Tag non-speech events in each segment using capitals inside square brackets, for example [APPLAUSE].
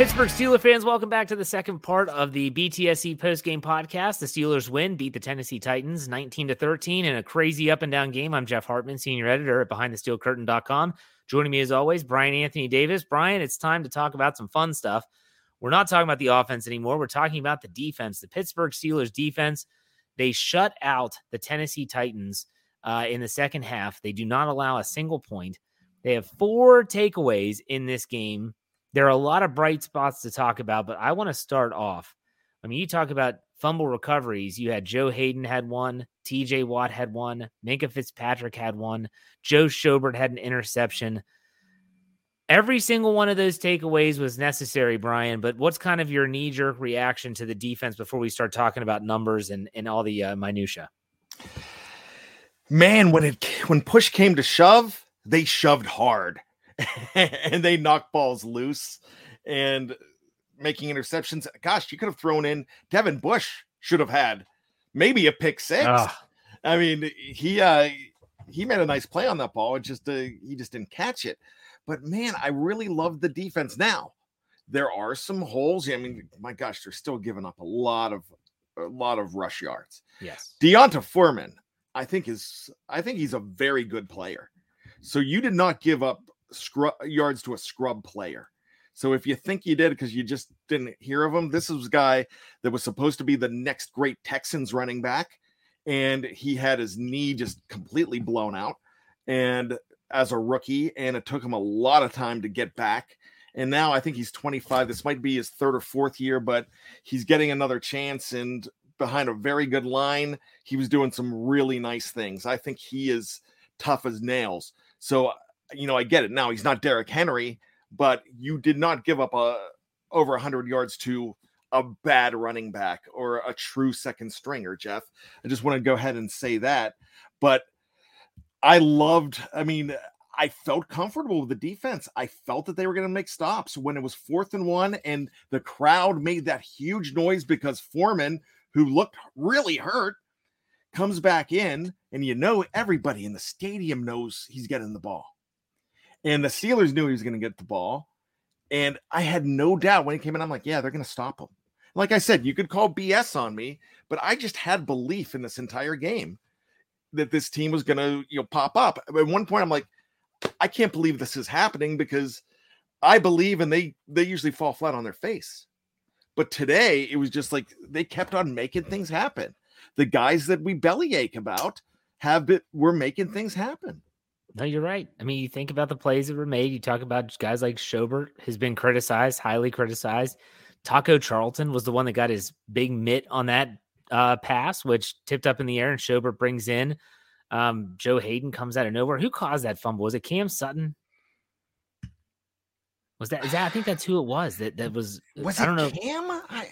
Pittsburgh Steelers fans, welcome back to the second part of the BTSC postgame podcast. The Steelers win, beat the Tennessee Titans 19 to 13 in a crazy up and down game. I'm Jeff Hartman, senior editor at BehindTheSteelCurtain.com. Joining me as always, Brian Anthony Davis. Brian, it's time to talk about some fun stuff. We're not talking about the offense anymore. We're talking about the defense. The Pittsburgh Steelers defense, they shut out the Tennessee Titans uh, in the second half. They do not allow a single point. They have four takeaways in this game there are a lot of bright spots to talk about, but I want to start off. I mean, you talk about fumble recoveries. You had Joe Haden had one, TJ Watt had one, Minkah Fitzpatrick had one, Joe Schobert had an interception. Every single one of those takeaways was necessary, Brian. But what's kind of your knee jerk reaction to the defense before we start talking about numbers and, and all the uh, minutia? Man, when it when push came to shove, they shoved hard. [LAUGHS] and they knock balls loose and making interceptions. Gosh, you could have thrown in Devin Bush should have had maybe a pick six. Ugh. I mean, he uh he made a nice play on that ball. It just uh, he just didn't catch it. But man, I really love the defense now. There are some holes. I mean, my gosh, they're still giving up a lot of a lot of rush yards. Yes. D'Onta Foreman, I think is I think he's a very good player. So you did not give up scrub yards to a scrub player. So if you think you did because you just didn't hear of him, this was a guy that was supposed to be the next great Texans running back, and he had his knee just completely blown out, and as a rookie, and it took him a lot of time to get back. And now I think he's 25. This might be his third or fourth year, but he's getting another chance. And behind a very good line, he was doing some really nice things. I think he is tough as nails. So you know, I get it now. He's not Derrick Henry, but you did not give up uh, a over 100 yards to a bad running back or a true second stringer, Jeff. I just want to go ahead and say that. But I loved, I mean, I felt comfortable with the defense. I felt that they were going to make stops when it was fourth and one, and the crowd made that huge noise because Foreman, who looked really hurt, comes back in, and you know, everybody in the stadium knows he's getting the ball. And the Steelers knew he was going to get the ball. And I had no doubt when he came in, I'm like, yeah, they're going to stop him. Like I said, you could call BS on me, but I just had belief in this entire game that this team was going to, you know, pop up. At one point, I'm like, I can't believe this is happening because I believe and they they usually fall flat on their face. But today it was just like they kept on making things happen. The guys that we bellyache about have been we're making things happen. No, you're right. I mean, you think about the plays that were made. You talk about guys like Schobert has been criticized, highly criticized. Taco Charlton was the one that got his big mitt on that uh, pass, which tipped up in the air, and Schobert brings in. Um, Joe Haden comes out of nowhere. Who caused that fumble? Was it Cam Sutton? Was that? Is that? I think that's who it was. That that was. Was I don't know. Cam? I,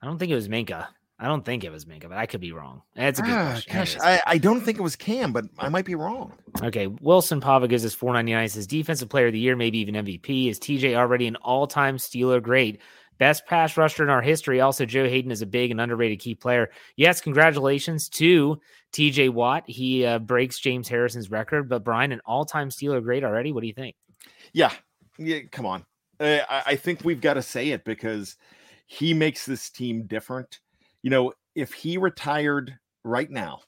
I don't think it was Minkah. I don't think it was Minkah, but I could be wrong. That's a good ah, question. gosh, I, I don't think it was Cam, but I might be wrong. Okay, Wilson Pava gives us 499. Says defensive player of the year, maybe even MVP. Is TJ already an all-time Steeler great? Best pass rusher in our history. Also, Joe Haden is a big and underrated key player. Yes, congratulations to TJ Watt. He uh, breaks James Harrison's record, but Brian, an all-time Steeler great already. What do you think? Yeah, yeah. Come on. Uh, I, I think we've got to say it because he makes this team different. You know, if he retired right now,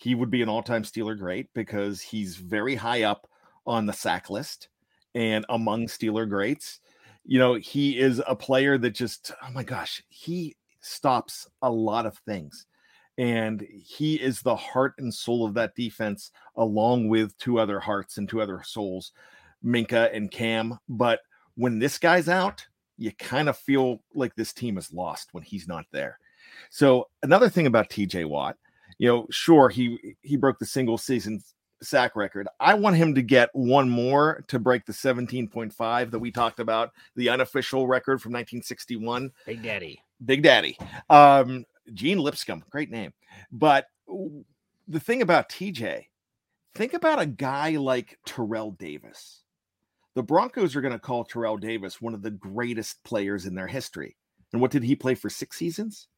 he would be an all-time Steeler great because he's very high up on the sack list and among Steeler greats. You know, he is a player that just oh my gosh, he stops a lot of things. And he is the heart and soul of that defense, along with two other hearts and two other souls, Minkah and Cam. But when this guy's out, you kind of feel like this team is lost when he's not there. So another thing about TJ Watt, you know, sure he he broke the single season sack record. I want him to get one more to break the 17.5 that we talked about, the unofficial record from 1961. Big Daddy. Big Daddy. Um, Gene Lipscomb, great name. But the thing about TJ, think about a guy like Terrell Davis. The Broncos are going to call Terrell Davis one of the greatest players in their history. And what did he play for six seasons?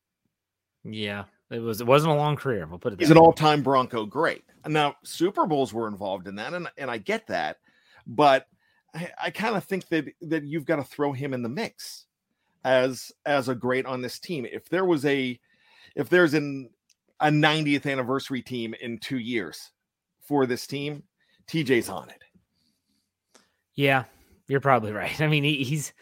Yeah, it was. It wasn't a long career. We'll put it. He's an all-time Bronco great. Now Super Bowls were involved in that, and and I get that, but I, I kind of think that that you've got to throw him in the mix as as a great on this team. If there was a if there's an a 90th anniversary team in two years for this team, TJ's on it. Yeah, you're probably right. I mean, he, he's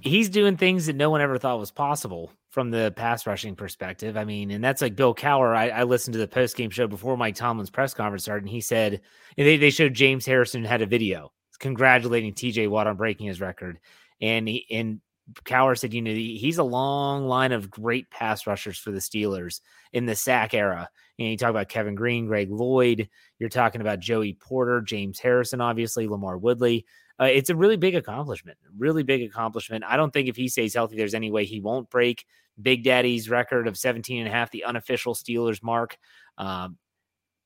he's doing things that no one ever thought was possible from the pass rushing perspective. I mean, and that's like Bill Cowher. I, I listened to the post game show before Mike Tomlin's press conference started, and he said and they they showed James Harrison had a video congratulating T.J. Watt on breaking his record, and he and Cowher said, you know, he's a long line of great pass rushers for the Steelers in the sack era. And you talk about Kevin Greene, Greg Lloyd. You're talking about Joey Porter, James Harrison, obviously, LaMarr Woodley. Uh, it's a really big accomplishment, really big accomplishment. I don't think if he stays healthy, there's any way he won't break Big Daddy's record of 17 and a half, the unofficial Steelers mark. Um,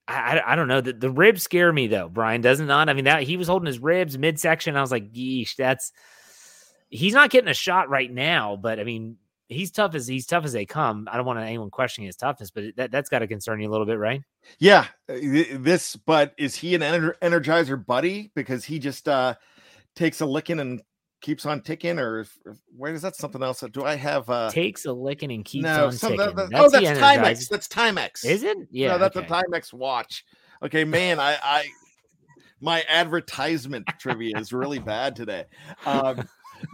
I, I, I don't know. The, the ribs scare me though, Brian, doesn't not? I mean, that he was holding his ribs midsection. I was like, geesh, that's he's not getting a shot right now, but I mean, he's tough as he's tough as they come. I don't want anyone questioning his toughness, but that, that's got to concern you a little bit, right? Yeah, uh, this. But is he an ener- energizer buddy because he just uh takes a licking and keeps on ticking, or where is that something else? Do I have uh Takes a licking and keeps no? on ticking. that- that- oh, that's Timex. That's Timex. Is it? Yeah, no, that's okay. a Timex watch. Okay, man, I, I my advertisement trivia is really bad today. Um,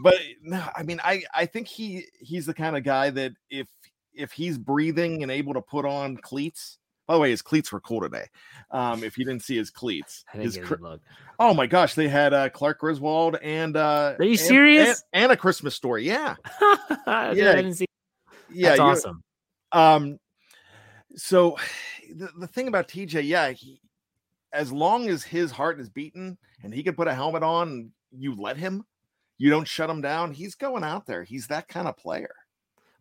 but no, I mean, I I think he he's the kind of guy that if if he's breathing and able to put on cleats. By the way, his cleats were cool today. Um, if you didn't see his cleats, his cr- look. oh my gosh, they had uh, Clark Griswold and uh, Are you and- serious? And, and a Christmas story, yeah, [LAUGHS] Yeah, yeah, That's awesome. Um, so the, the thing about TJ, yeah, he, as long as his heart is beaten and he can put a helmet on, and you let him, you don't shut him down. He's going out there. He's that kind of player.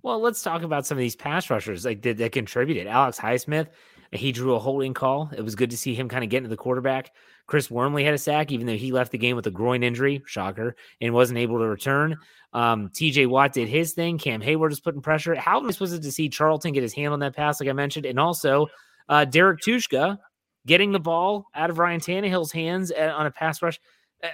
Well, let's talk about some of these pass rushers like that, that contributed. Alex Highsmith, he drew a holding call. It was good to see him kind of getting to the quarterback. Chris Wormley had a sack, even though he left the game with a groin injury, shocker, and wasn't able to return. Um, TJ Watt did his thing. Cam Heyward is putting pressure. How nice was it to see Charlton get his hand on that pass, like I mentioned, and also uh, Derek Tuszka getting the ball out of Ryan Tannehill's hands uh, on a pass rush.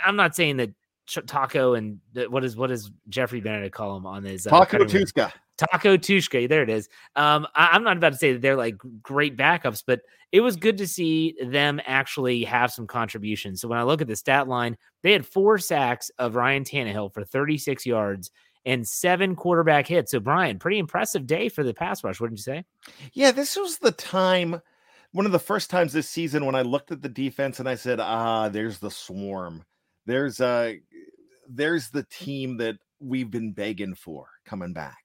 I'm not saying that Ch- Taco and the, what is what Jeffrey Benedict call him on his uh, Taco? Tuszka. Taco Tuszka. There it is. Um, I, am not about to say that they're like great backups, but it was good to see them actually have some contributions. So when I look at the stat line, they had four sacks of Ryan Tannehill for 36 yards and seven quarterback hits. So Brian, pretty impressive day for the pass rush, wouldn't you say? Yeah, this was the time. One of the first times this season when I looked at the defense and I said, "Ah, there's the swarm. There's uh there's the team that we've been begging for coming back."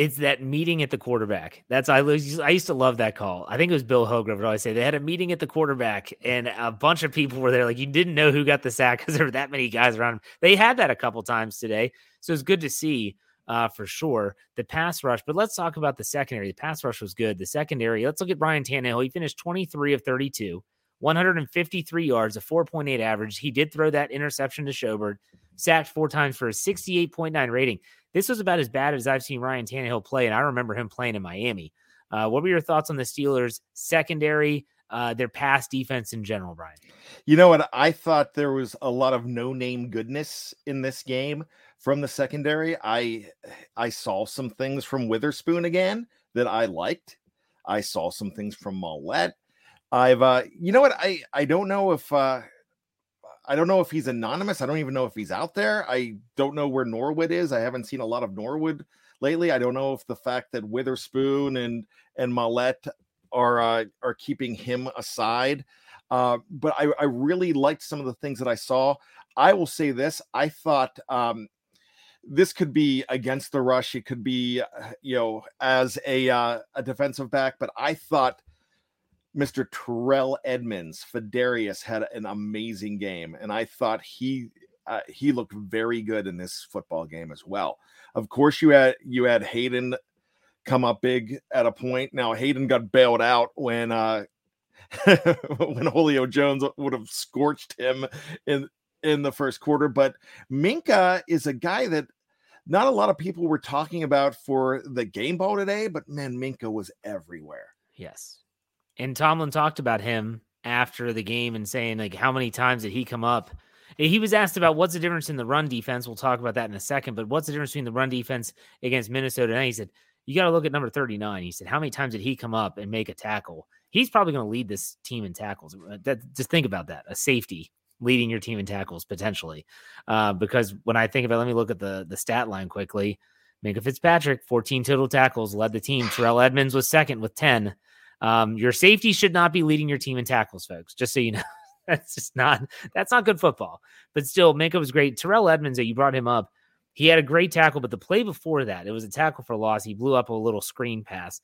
it's that meeting at the quarterback. That's I I used to love that call. I think it was Bill Hoger would always say they had a meeting at the quarterback, and a bunch of people were there. Like you didn't know who got the sack because there were that many guys around. They had that a couple times today, so it's good to see uh, for sure the pass rush. But let's talk about the secondary. The pass rush was good. The secondary. Let's look at Brian Tannehill. He finished twenty three of thirty two. 153 yards, a 4.8 average. He did throw that interception to Schobert, sacked four times for a 68.9 rating. This was about as bad as I've seen Ryan Tannehill play, and I remember him playing in Miami. Uh, what were your thoughts on the Steelers' secondary, uh, their pass defense in general, Brian? You know what? I thought there was a lot of no-name goodness in this game from the secondary. I I saw some things from Witherspoon again that I liked. I saw some things from Maulet. I've uh, you know what? I I don't know if uh, I don't know if he's anonymous. I don't even know if he's out there. I don't know where Norwood is. I haven't seen a lot of Norwood lately. I don't know if the fact that Witherspoon and and Maulet are uh, are keeping him aside. Uh, but I, I really liked some of the things that I saw. I will say this: I thought um, this could be against the rush. It could be, uh, you know, as a uh, a defensive back. But I thought Mr. Terrell Edmunds, Fedarius had an amazing game, and I thought he uh, he looked very good in this football game as well. Of course, you had you had Haden come up big at a point. Now Haden got bailed out when uh [LAUGHS] when Julio Jones would have scorched him in in the first quarter, but Minkah is a guy that not a lot of people were talking about for the game ball today, but man, Minkah was everywhere. Yes. And Tomlin talked about him after the game and saying, like, how many times did he come up? He was asked about what's the difference in the run defense. We'll talk about that in a second, but what's the difference between the run defense against Minnesota? And he said, you got to look at number 39. He said, how many times did he come up and make a tackle? He's probably going to lead this team in tackles. Uh, that, just think about that a safety leading your team in tackles potentially. Uh, because when I think about, let me look at the the stat line quickly. Minkah Fitzpatrick, 14 total tackles, led the team. Terrell Edmunds was second with 10. Um, your safety should not be leading your team in tackles, folks. Just so you know, [LAUGHS] that's just not that's not good football. But still, Minkah was great. Terrell Edmunds, that you brought him up. He had a great tackle, but the play before that, it was a tackle for loss. He blew up a little screen pass.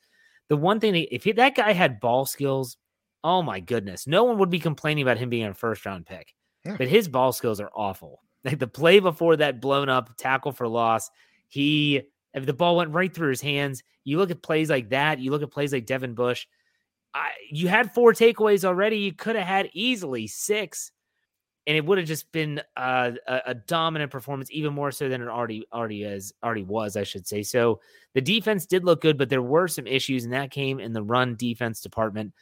The one thing, if he, that guy had ball skills, oh my goodness, no one would be complaining about him being a first round pick. Yeah. But his ball skills are awful. Like the play before that blown up tackle for loss, he if the ball went right through his hands. You look at plays like that. You look at plays like Devin Bush. I, you had four takeaways already. You could have had easily six, and it would have just been a, a, dominant performance, even more so than it already already is already was, I should say. So the defense did look good, but there were some issues, and that came in the run defense department.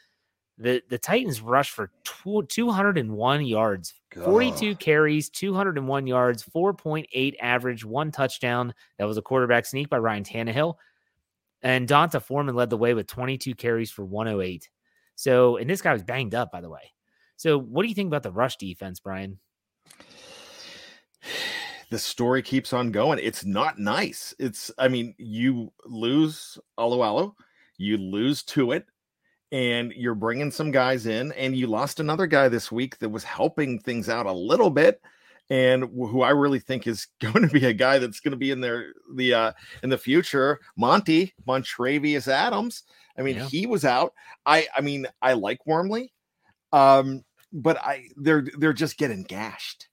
The the Titans rushed for 201 yards, 42 carries, 201 yards, 4.8 average, one touchdown. That was a quarterback sneak by Ryan Tannehill. And D'Onta Foreman led the way with 22 carries for 108. So, and this guy was banged up, by the way. So, what do you think about the rush defense, Brian? [SIGHS] The story keeps on going. It's not nice. It's, I mean, you lose Alualu, you lose Tuitt, and you're bringing some guys in, and you lost another guy this week that was helping things out a little bit and who I really think is [LAUGHS] going to be a guy that's going to be in there the uh in the future, Monty Montravius Adams. I mean, yeah. he was out. I I mean, I like Wormley, um, but I they're they're just getting gashed.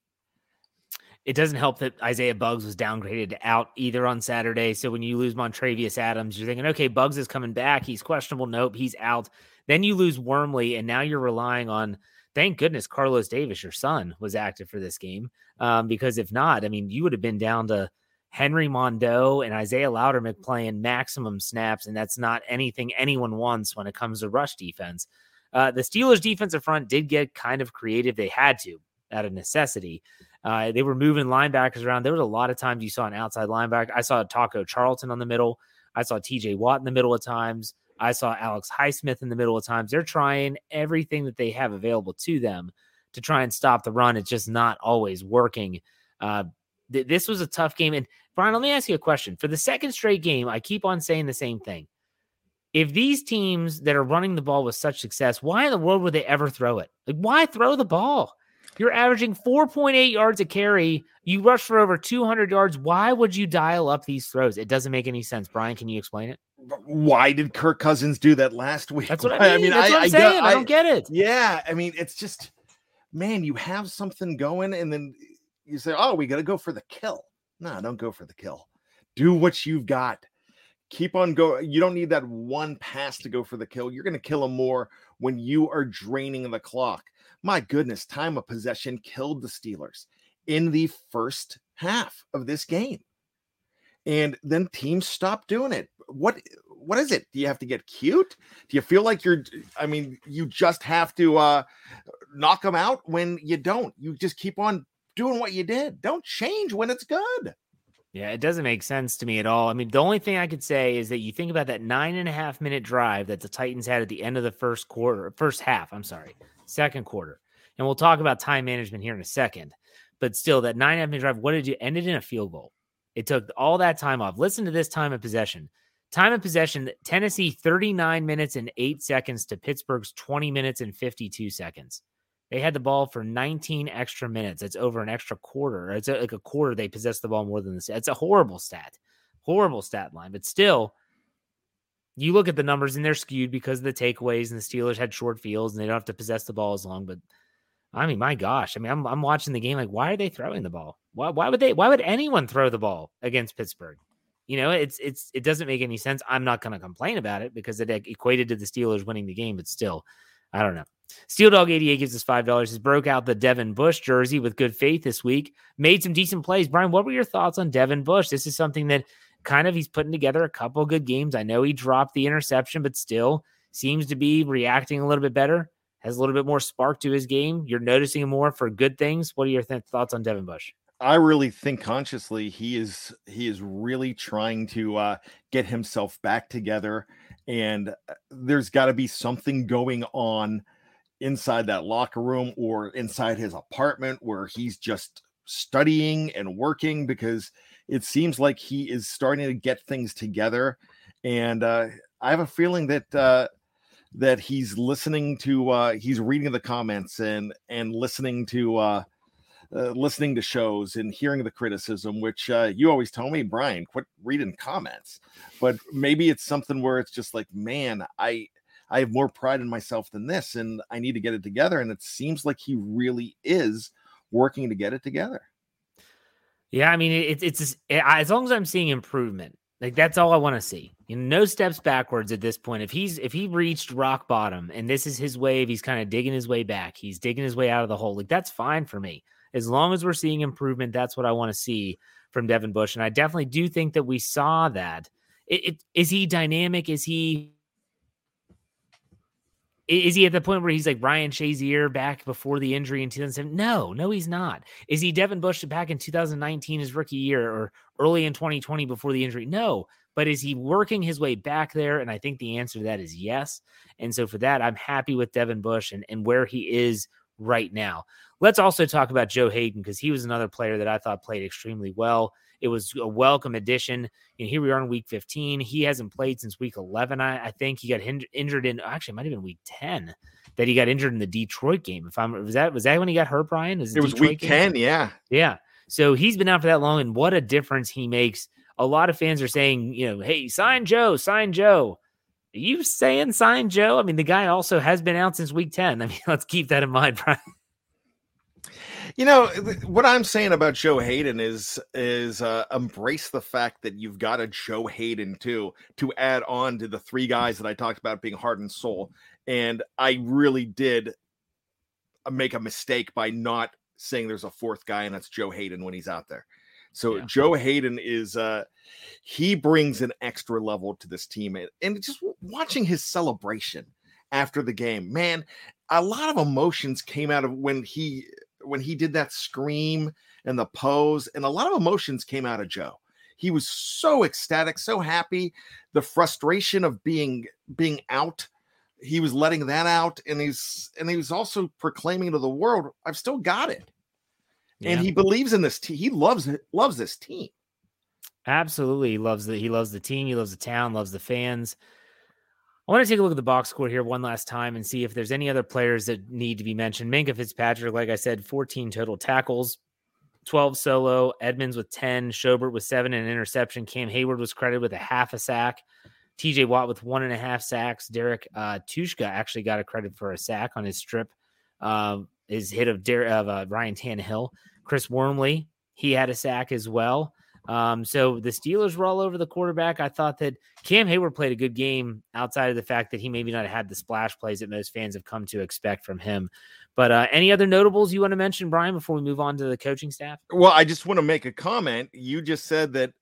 It doesn't help that Isaiah Buggs was downgraded out either on Saturday. So when you lose Montravius Adams, you're thinking, okay, Buggs is coming back. He's questionable. Nope, he's out. Then you lose Wormley, and now you're relying on thank goodness Carlos Davis, your son, was active for this game. Um, because if not, I mean, you would have been down to Henry Mondeaux and Isaiah Loudermilk playing maximum snaps, and that's not anything anyone wants when it comes to rush defense. Uh, the Steelers' defensive front did get kind of creative. They had to out of necessity. Uh, they were moving linebackers around. There was a lot of times you saw an outside linebacker. I saw Taco Charlton on the middle. I saw TJ Watt in the middle of times. I saw Alex Highsmith in the middle of times. They're trying everything that they have available to them to try and stop the run. It's just not always working. Uh, th- this was a tough game. And Brian, let me ask you a question. For the second straight game, I keep on saying the same thing. If these teams that are running the ball with such success, why in the world would they ever throw it? Like, why throw the ball? You're averaging 4.8 yards a carry. You rush for over 200 yards. Why would you dial up these throws? It doesn't make any sense. Brian, can you explain it? Why did Kirk Cousins do that last week? That's what I [LAUGHS] mean. I mean That's I, what I'm I, saying. I, I don't get it. Yeah. I mean, it's just, man, you have something going and then you say, oh, we got to go for the kill. No, don't go for the kill. Do what you've got. Keep on going. You don't need that one pass to go for the kill. You're going to kill them more when you are draining the clock. My goodness, time of possession killed the Steelers in the first half of this game. And then teams stopped doing it. What what is it? Do you have to get cute? Do you feel like you're I mean, you just have to uh knock them out when you don't. You just keep on doing what you did. Don't change when it's good. Yeah, it doesn't make sense to me at all. I mean, the only thing I could say is that you think about that nine and a half minute drive that the Titans had at the end of the first quarter, first half, I'm sorry, second quarter. And we'll talk about time management here in a second. But still, that nine and a half minute drive, what did you ended in a field goal? It took all that time off. Listen to this time of possession. Time of possession, Tennessee 39 minutes and eight seconds to Pittsburgh's 20 minutes and 52 seconds. They had the ball for 19 extra minutes. That's over an extra quarter. It's like a quarter they possessed the ball more than this. It's a horrible stat, horrible stat line. But still, you look at the numbers and they're skewed because of the takeaways and the Steelers had short fields and they don't have to possess the ball as long. But I mean, my gosh, I mean, I'm I'm watching the game like, why are they throwing the ball? Why why would they? Why would anyone throw the ball against Pittsburgh? You know, it's it's it doesn't make any sense. I'm not going to complain about it because it equated to the Steelers winning the game, but still, I don't know. Steel Dog 88 gives us $5. He broke out the Devin Bush jersey with good faith this week. Made some decent plays. Brian, what were your thoughts on Devin Bush? This is something that kind of he's putting together a couple good games. I know he dropped the interception, but still seems to be reacting a little bit better. Has a little bit more spark to his game. You're noticing more for good things. What are your th- thoughts on Devin Bush? I really think consciously he is he is really trying to uh, get himself back together, and uh, there's got to be something going on inside that locker room or inside his apartment where he's just studying and working because it seems like he is starting to get things together and uh, i have a feeling that uh, that he's listening to uh, he's reading the comments and and listening to uh, uh, listening to shows and hearing the criticism, which uh, you always tell me, Brian, quit reading comments. But maybe it's something where it's just like, man, I I have more pride in myself than this, and I need to get it together. And it seems like he really is working to get it together. Yeah, I mean, it's it's it, eh, as long as I'm seeing improvement, like that's all I want to see. You know, no steps backwards at this point. If he's if he reached rock bottom and this is his wave, he's kind of digging his way back. He's digging his way out of the hole. Like that's fine for me. As long as we're seeing improvement, that's what I want to see from Devin Bush. And I definitely do think that we saw that. It, it, is he dynamic? Is he is he at the point where he's like Ryan Shazier back before the injury in 2007? No, no, he's not. Is he Devin Bush back in 2019, his rookie year, or early in 2020 before the injury? No. But is he working his way back there? And I think the answer to that is yes. And so for that, I'm happy with Devin Bush and, and where he is right now. Let's also talk about Joe Haden because he was another player that I thought played extremely well. It was a welcome addition. And here we are in week 15. He hasn't played since week 11. I, I think he got hin- injured in actually, it might have been week 10 that he got injured in the Detroit game. If I'm was that was that when he got hurt, Brian? Was it, it was week game? 10, yeah. Yeah. So he's been out for that long, and what a difference he makes. A lot of fans are saying, you know, hey, sign Joe, sign Joe. Are you saying sign Joe? I mean, the guy also has been out since week 10. I mean, [LAUGHS] let's keep that in mind, [LAUGHS] Brian. You know what I'm saying about Joe Haden is is uh, embrace the fact that you've got a Joe Haden too to add on to the three guys that I talked about being heart and soul, and I really did uh, make a mistake by not saying there's a fourth guy and that's Joe Haden when he's out there. So yeah. Joe Haden is uh he brings an extra level to this team and, and just watching his celebration after the game, man, a lot of emotions came out of when he when he did that scream and the pose, and a lot of emotions came out of Joe. He was so ecstatic, so happy. The frustration of being being out, he was letting that out, and he's and he was also proclaiming to the world, "I've still got it." And he believes in this team. He loves. Loves this team. Absolutely. He loves the he loves the team, he loves the town, loves the fans. I want to take a look at the box score here one last time and see if there's any other players that need to be mentioned. Minkah Fitzpatrick, like I said, 14 total tackles, 12 solo, Edmunds with 10, Schobert with seven and an interception. Cam Heyward was credited with a half a sack. TJ Watt with one and a half sacks. Derek uh, Tuszka actually got a credit for a sack on his strip, uh, his hit of, Der- of uh, Ryan Tannehill. Chris Wormley, he had a sack as well. Um, so the Steelers were all over the quarterback. I thought that Cam Heyward played a good game outside of the fact that he maybe not had the splash plays that most fans have come to expect from him. But uh, any other notables you want to mention, Brian, before we move on to the coaching staff? Well, I just want to make a comment. You just said that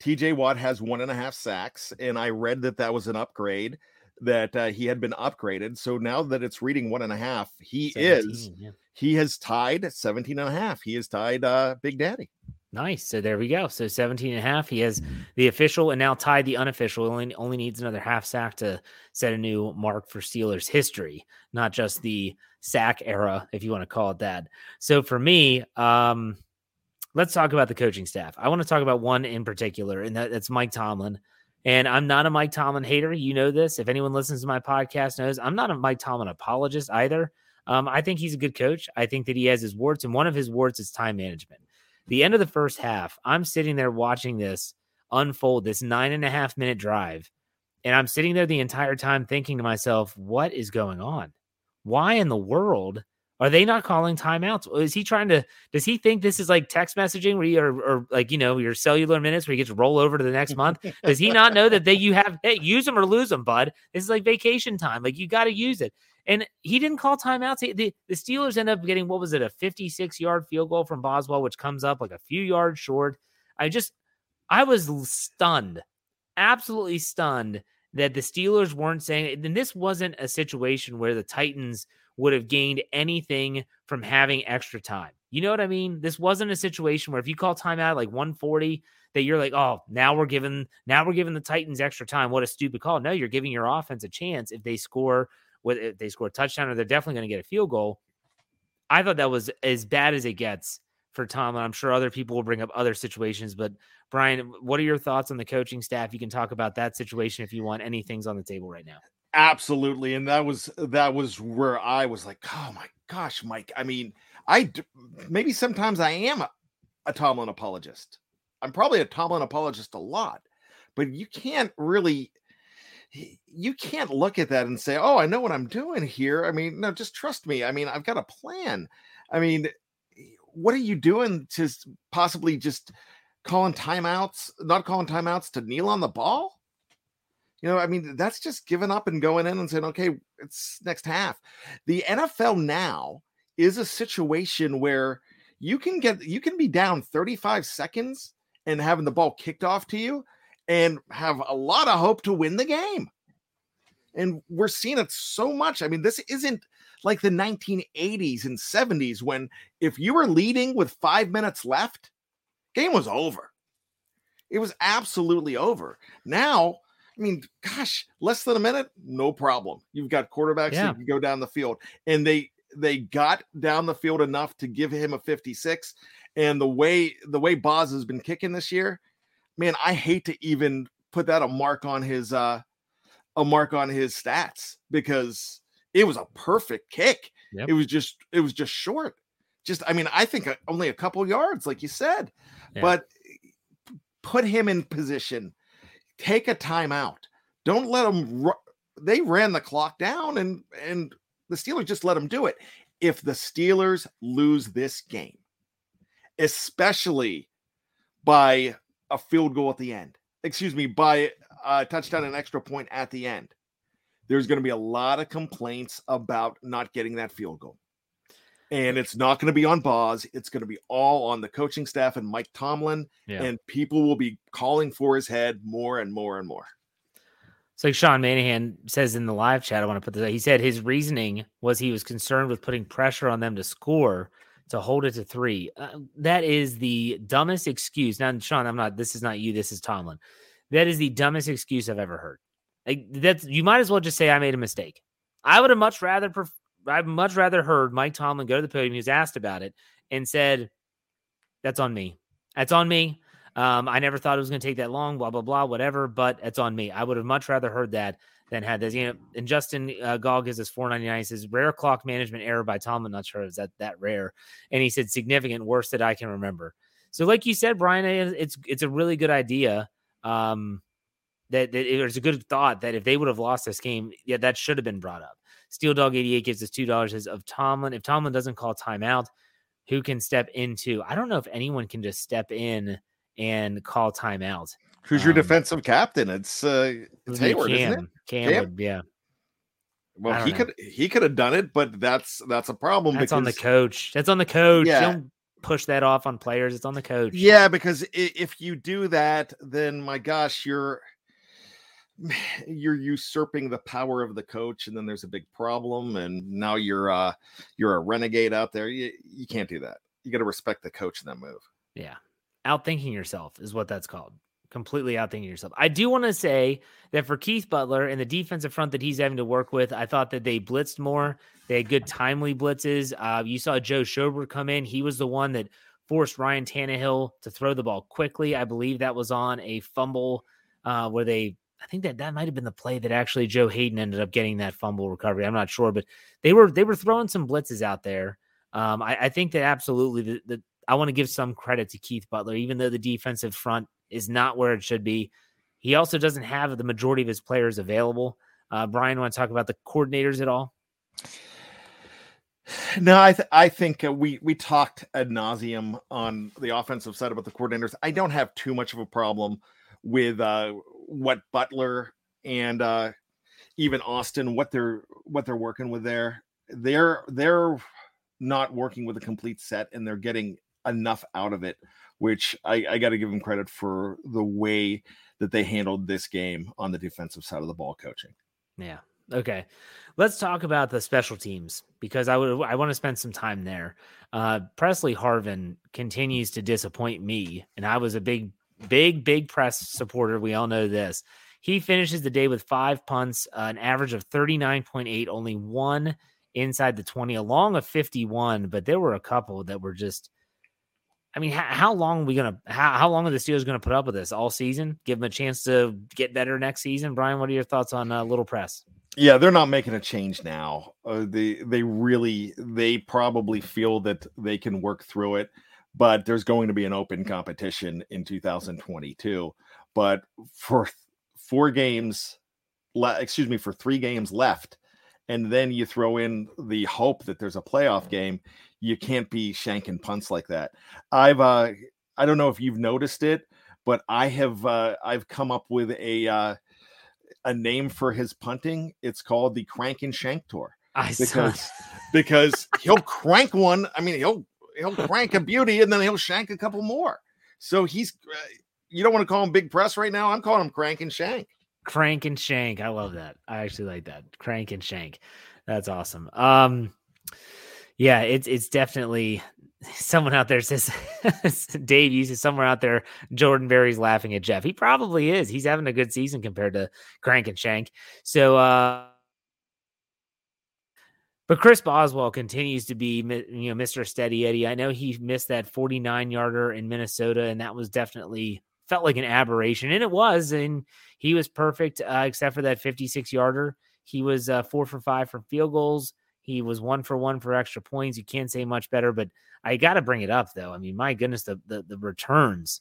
TJ Watt has one and a half sacks, and I read that that was an upgrade, that uh, he had been upgraded. So now that it's reading one and a half, he is, yeah. he has tied 17 and a half. He has tied uh, Big Daddy. Nice. So there we go. So 17 and a half. He has the official and now tied the unofficial. Only only needs another half sack to set a new mark for Steelers history, not just the sack era, if you want to call it that. So for me, um, let's talk about the coaching staff. I want to talk about one in particular, and that, that's Mike Tomlin. And I'm not a Mike Tomlin hater. You know this. If anyone listens to my podcast knows I'm not a Mike Tomlin apologist either. Um, I think he's a good coach. I think that he has his warts, and one of his warts is time management the end of the first half, I'm sitting there watching this unfold, this nine and a half minute drive. And I'm sitting there the entire time thinking to myself, what is going on? Why in the world are they not calling timeouts? Is he trying to, does he think this is like text messaging where you are, or like, you know, your cellular minutes where you get to roll over to the next month? Does he not know that they, you have, hey, use them or lose them, bud? This is like vacation time. Like you got to use it. And he didn't call timeouts. The, the Steelers end up getting, what was it, a 56 yard field goal from Boswell, which comes up like a few yards short. I just, I was stunned, absolutely stunned that the Steelers weren't saying, and this wasn't a situation where the Titans would have gained anything from having extra time. You know what I mean? This wasn't a situation where if you call timeout like 140, that you're like, oh, now we're giving now we're giving the Titans extra time. What a stupid call. No, you're giving your offense a chance if they score if they score a touchdown or they're definitely going to get a field goal. I thought that was as bad as it gets for Tom. And I'm sure other people will bring up other situations. But Brian, what are your thoughts on the coaching staff? You can talk about that situation if you want. Anything's on the table right now. Absolutely. And that was, that was where I was like, oh my gosh, Mike. I mean, I, maybe sometimes I am a, a Tomlin apologist. I'm probably a Tomlin apologist a lot, but you can't really you can't look at that and say, "Oh, I know what I'm doing here." I mean, no, just trust me. I mean, I've got a plan. I mean, what are you doing to possibly just calling timeouts, not calling timeouts to kneel on the ball? You know, I mean, that's just giving up and going in and saying, "Okay, it's next half." The NFL now is a situation where you can get you can be down 35 seconds and having the ball kicked off to you and have a lot of hope to win the game. And we're seeing it so much. I mean, this isn't like the 1980s and 70s when if you were leading with five minutes left, game was over. It was absolutely over. Now, I mean, gosh, less than a minute, no problem. You've got quarterbacks Yeah. that can go down the field, and they they got down the field enough to give him a 56. And the way the way Boz has been kicking this year, man, I hate to even put that a mark on his uh a mark on his stats because it was a perfect kick. Yep. It was just it was just short. Just I mean, I think uh, only a couple yards, like you said, Yeah. but put him in position. Take a timeout. Don't let them. Ru- they ran the clock down, and and the Steelers just let them do it. If the Steelers lose this game, especially by a field goal at the end, excuse me, by a touchdown and mm. extra point at the end, there's going to be a lot of complaints about not getting that field goal. And it's not going to be on Boz. It's going to be all on the coaching staff and Mike Tomlin. Yeah. And people will be calling for his head more and more and more. It's like Sean Manahan says in the live chat. I want to put this. He said his reasoning was he was concerned with putting pressure on them to score to hold it to three. Uh, that is the dumbest excuse. Now, Sean, I'm not. This is not you. This is Tomlin. That is the dumbest excuse I've ever heard. Like that's you might as well just say I made a mistake. I would have much rather pref- I'd much rather heard Mike Tomlin go to the podium. He was asked about it and said, "That's on me. That's on me. Um, I never thought it was going to take that long. Blah blah blah. Whatever. But it's on me. I would have much rather heard that than had this. You know, and Justin uh, Gall gives us 499. He says rare clock management error by Tomlin. Not sure if that that rare. And he said significant, worst that I can remember. So, like you said, Brian, it's it's a really good idea. Um, that, that it was a good thought that if they would have lost this game, yeah, that should have been brought up. Steel Dog 88 gives us two dollars. Says of Tomlin, if Tomlin doesn't call timeout, who can step into? I don't know if anyone can just step in and call timeout. Who's your um, defensive captain? It's uh it's Heyward, Cam, isn't it? Cam, Cam? Would, yeah. Well, he know. could he could have done it, but that's that's a problem. That's because, on the coach. That's on the coach. Yeah. Don't push that off on players. It's on the coach. Yeah, because if you do that, then my gosh, you're [SIGHS] you're usurping the power of the coach and then there's a big problem and now you're uh you're a renegade out there you, you can't do that you got to respect the coach in that move yeah outthinking yourself is what that's called completely outthinking yourself. I do want to say that for keith butler and the defensive front that he's having to work with i thought that they blitzed more. They had good timely blitzes. Uh you saw joe schobert come in. He was the one that forced ryan Tannehill to throw the ball quickly. I believe that was on a fumble uh, where they I think that that might have been the play that actually Joe Haden ended up getting that fumble recovery. I'm not sure, but they were they were throwing some blitzes out there. Um, I, I, think that absolutely the, the I want to give some credit to Keith Butler, even though the defensive front is not where it should be. He also doesn't have the majority of his players available. Uh, Brian, want to talk about the coordinators at all? No, I th- I think uh, we we talked ad nauseum on the offensive side about the coordinators. I don't have too much of a problem with uh, what Butler and uh, even Austin what they're what they're working with there. They're they're not working with a complete set and they're getting enough out of it, which I, I got to give them credit for the way that they handled this game on the defensive side of the ball coaching. Yeah. Okay. Let's talk about the special teams because I would I want to spend some time there. Uh, Pressley Harvin continues to disappoint me, and I was a big big, big press supporter. We all know this. He finishes the day with five punts, uh, an average of 39.8, only one inside the 20, along a 51. But there were a couple that were just, I mean, how, how long are we to, how, how long are the Steelers to put up with this all season? Give them a chance to get better next season. Brian, what are your thoughts on uh, Little Press? Yeah, they're not making a change now. Uh, they they really they probably feel that they can work through it but there's going to be an open competition in 2022. But for four games, le- excuse me, for three games left, and then you throw in the hope that there's a playoff game, you can't be shanking punts like that. I've uh, I don't know if you've noticed it, but I have uh, I've come up with a uh, a name for his punting. It's called the Crank and Shank Tour. I because [LAUGHS] because he'll crank one. I mean, he'll he'll crank a beauty and then he'll shank a couple more. So he's uh, you don't want to call him big press right now. I'm calling him crank and shank. Crank and shank. I love that. I actually like that. Crank and shank. That's awesome. Um yeah, it's it's definitely [LAUGHS] someone out there says [LAUGHS] Dave uses somewhere out there Jordan Berry's laughing at Jeff. He probably is. He's having a good season compared to Crank and Shank. So uh but Chris Boswell continues to be, you know, Mr. Steady Eddie. I know he missed that 49 yarder in Minnesota, and that was definitely felt like an aberration, and it was. And he was perfect, uh, except for that 56 yarder. He was uh, four for five for field goals. He was one for one for extra points. You can't say much better, but I got to bring it up though. I mean, my goodness, the, the the returns,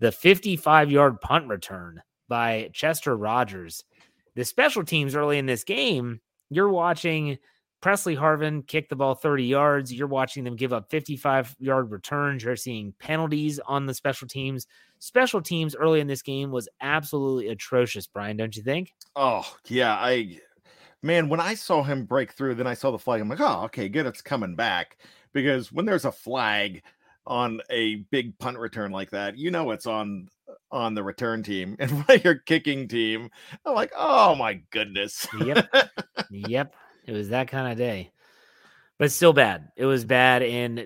the 55 yard punt return by Chester Rogers, the special teams early in this game. You're watching Pressley Harvin kick the ball 30 yards. You're watching them give up 55 yard returns. You're seeing penalties on the special teams. Special teams early in this game was absolutely atrocious, Brian, don't you think? Oh, yeah. I, man, when I saw him break through, then I saw the flag. I'm like, oh, okay, good. It's coming back. Because when there's a flag on a big punt return like that, you know it's on on the return team [LAUGHS] and your kicking team. I'm like, oh my goodness. Yep. yep. It was that kind of day, but still bad. It was bad. And uh,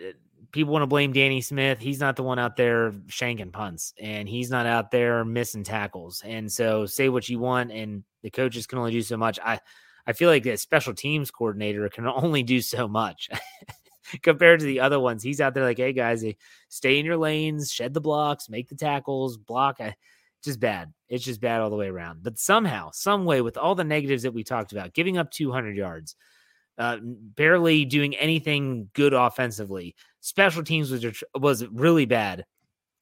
people want to blame Danny Smith. He's not the one out there shanking punts and he's not out there missing tackles. And so say what you want and the coaches can only do so much. I I feel like a special teams coordinator can [LAUGHS] only do so much. [LAUGHS] compared to the other ones. He's out there like, hey guys, stay in your lanes, shed the blocks, make the tackles, block. Just bad. It's just bad all the way around. But somehow, some way, with all the negatives that we talked about, giving up 200 yards, uh, barely doing anything good offensively, special teams was was really bad.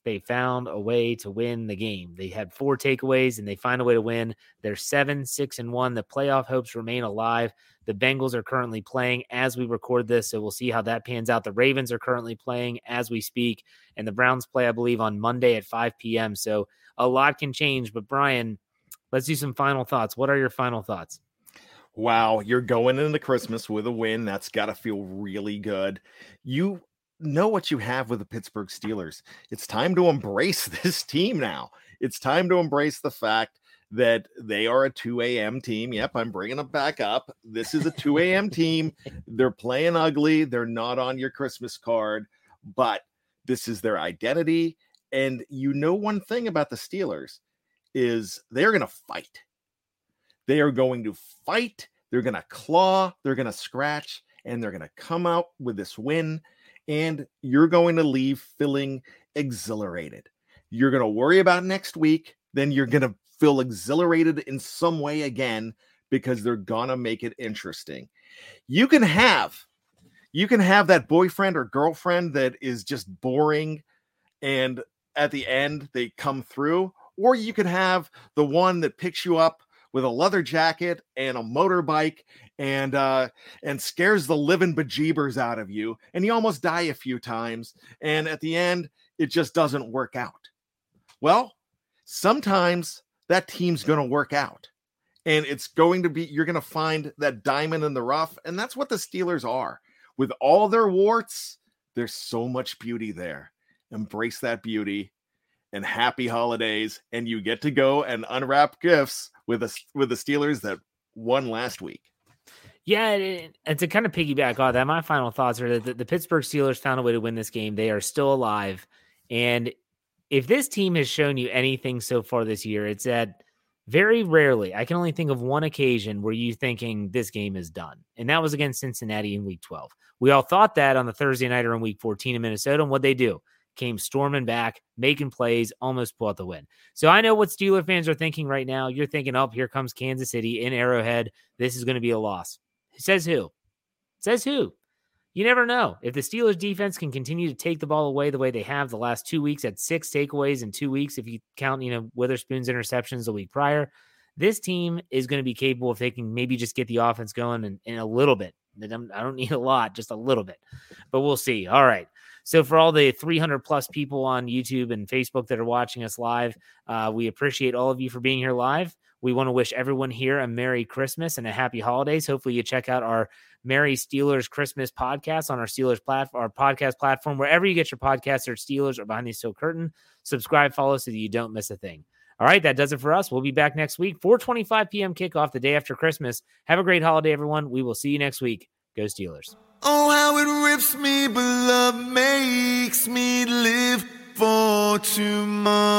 They found a way to win the game. They had four takeaways and they find a way to win. They're seven, six, and one. The playoff hopes remain alive. The Bengals are currently playing as we record this, so we'll see how that pans out. The Ravens are currently playing as we speak, and the Browns play, I believe, on Monday at 5 p.m. So a lot can change. But Brian, let's do some final thoughts. What are your final thoughts? Wow, you're going into Christmas with a win. That's got to feel really good. You know what you have with the Pittsburgh Steelers. It's time to embrace [LAUGHS] this team now. It's time to embrace the fact that they are a 2 a.m. team. Yep, I'm bringing them back up. This is a 2 a.m. team. [LAUGHS] They're playing ugly. They're not on your Christmas card, but this is their identity. And you know one thing about the Steelers is they're going to fight. They are going to fight. They're going to claw. They're going to scratch, and they're going to come out with this win. And you're going to leave feeling exhilarated. You're going to worry about next week. Then you're going to feel exhilarated in some way again because they're gonna make it interesting. You can have you can have that boyfriend or girlfriend that is just boring and at the end they come through or you could have the one that picks you up with a leather jacket and a motorbike and uh and scares the living bejeebers out of you and you almost die a few times and at the end it just doesn't work out well sometimes that team's going to work out. And it's going to be, you're going to find that diamond in the rough. And that's what the Steelers are. With all their warts, there's so much beauty there. Embrace that beauty and happy holidays. And you get to go and unwrap gifts with us with the Steelers that won last week. Yeah, and to kind of piggyback on that, my final thoughts are that the, the Pittsburgh Steelers found a way to win this game. They are still alive. And if this team has shown you anything so far this year, it's that very rarely, I can only think of one occasion where you thinking this game is done. And that was against Cincinnati in week 12. We all thought that on the Thursday nighter in week 14 in Minnesota. And what they do came storming back, making plays, almost pull out the win. So I know what Steeler fans are thinking right now. You're thinking, oh, here comes Kansas City in Arrowhead. This is going to be a loss. Says who? Says who? you never know. If the Steelers defense can continue to take the ball away the way they have the last two weeks at six takeaways in two weeks, if you count, you know, Witherspoon's interceptions the week prior, this team is going to be capable of taking maybe just get the offense going in, in a little bit. I don't [LAUGHS] need a lot, just a little bit, but we'll see. All right. So for all the 300 plus people on YouTube and Facebook that are watching us live, uh, we appreciate all of you for being here live. We want to wish everyone here a Merry Christmas and a Happy Holidays. Hopefully, you check out our Merry Steelers Christmas podcast on our Steelers platform, our podcast platform, wherever you get your podcasts or Steelers or Behind the Steel Curtain. Subscribe, follow so that you don't miss a thing. All right, that does it for us. We'll be back next week, 4:25 p.m. kickoff, the day after Christmas. Have a great holiday, everyone. We will see you next week. Go Steelers. Oh, how it rips me, but love makes me live for tomorrow.